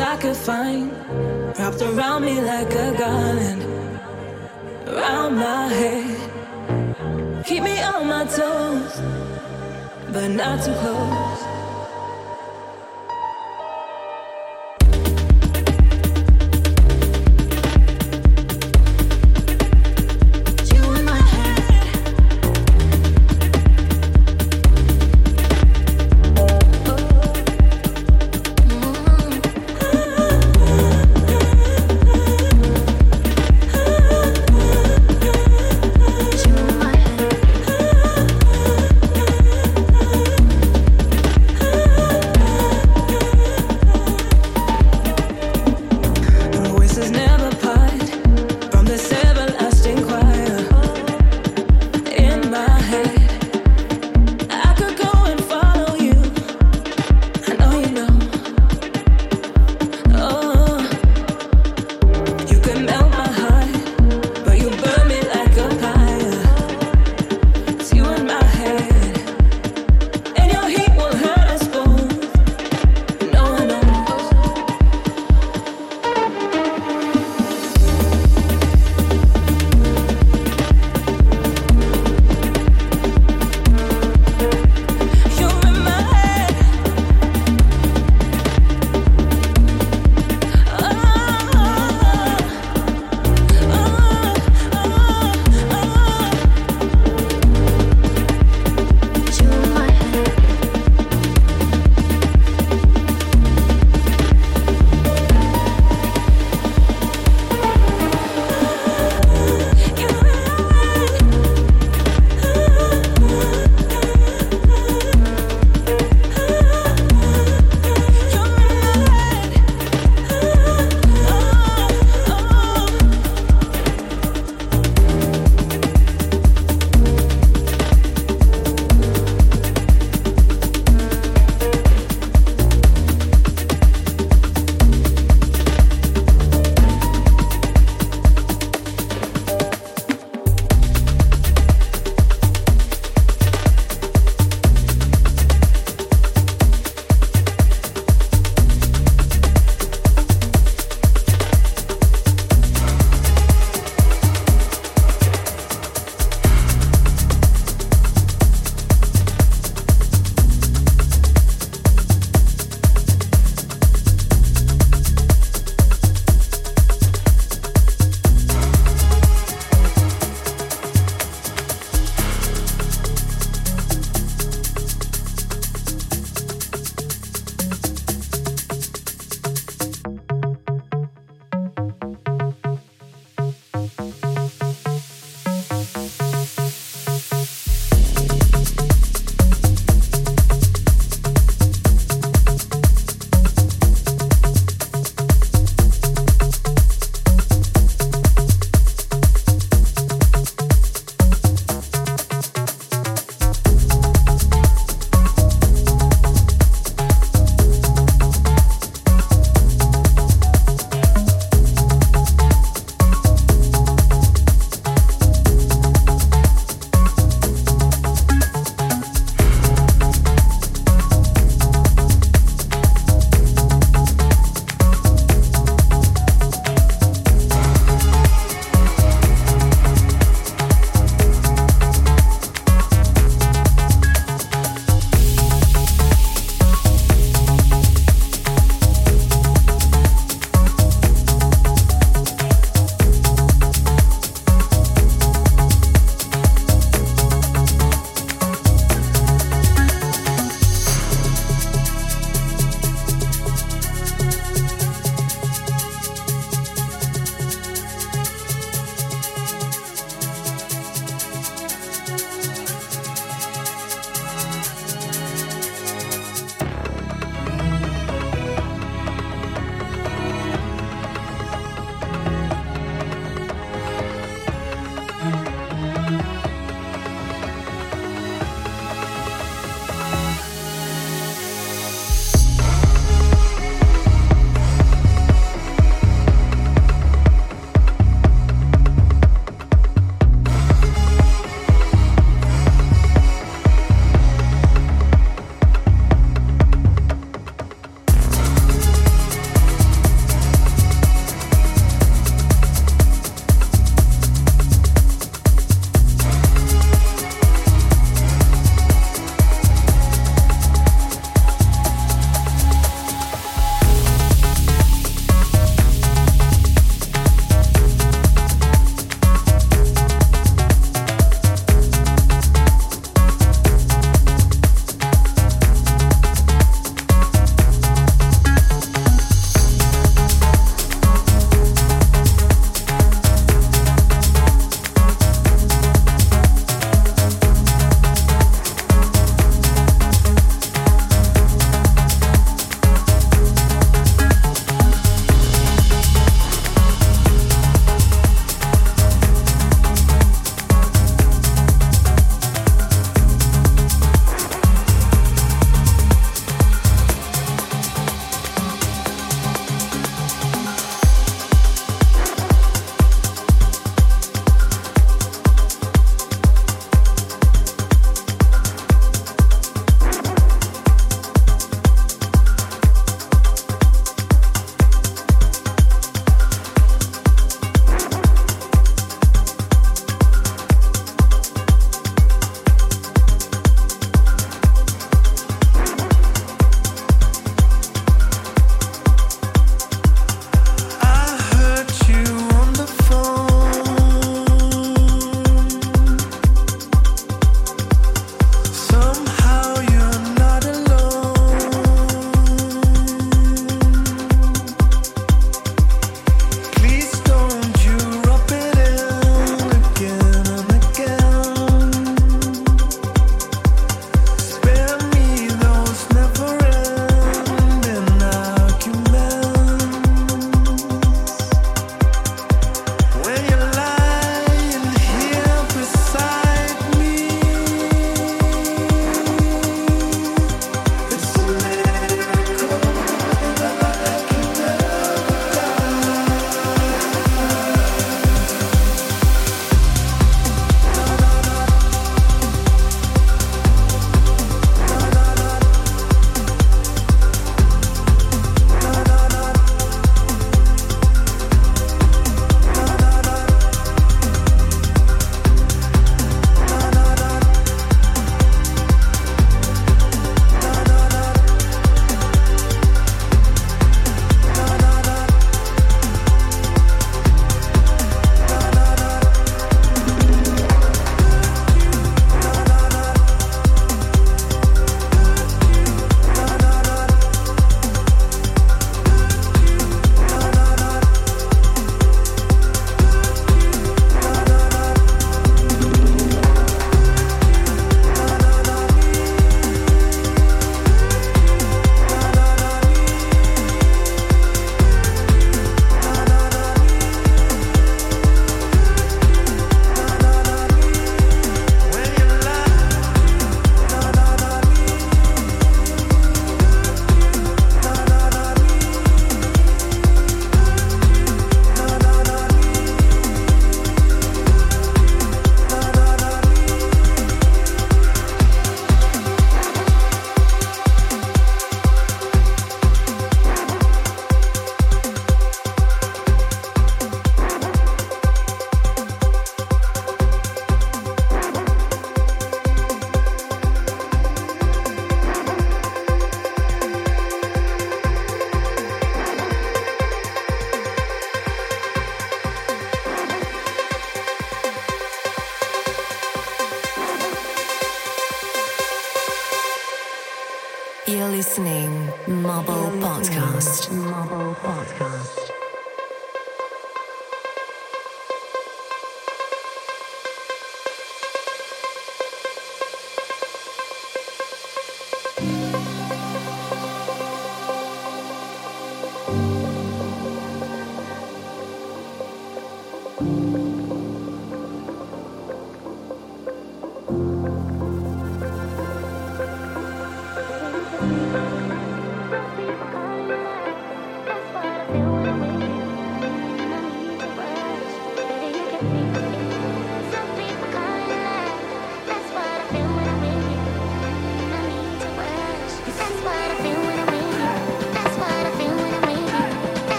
I could find wrapped around me like a garland, around my head. Keep me on my toes, but not too close.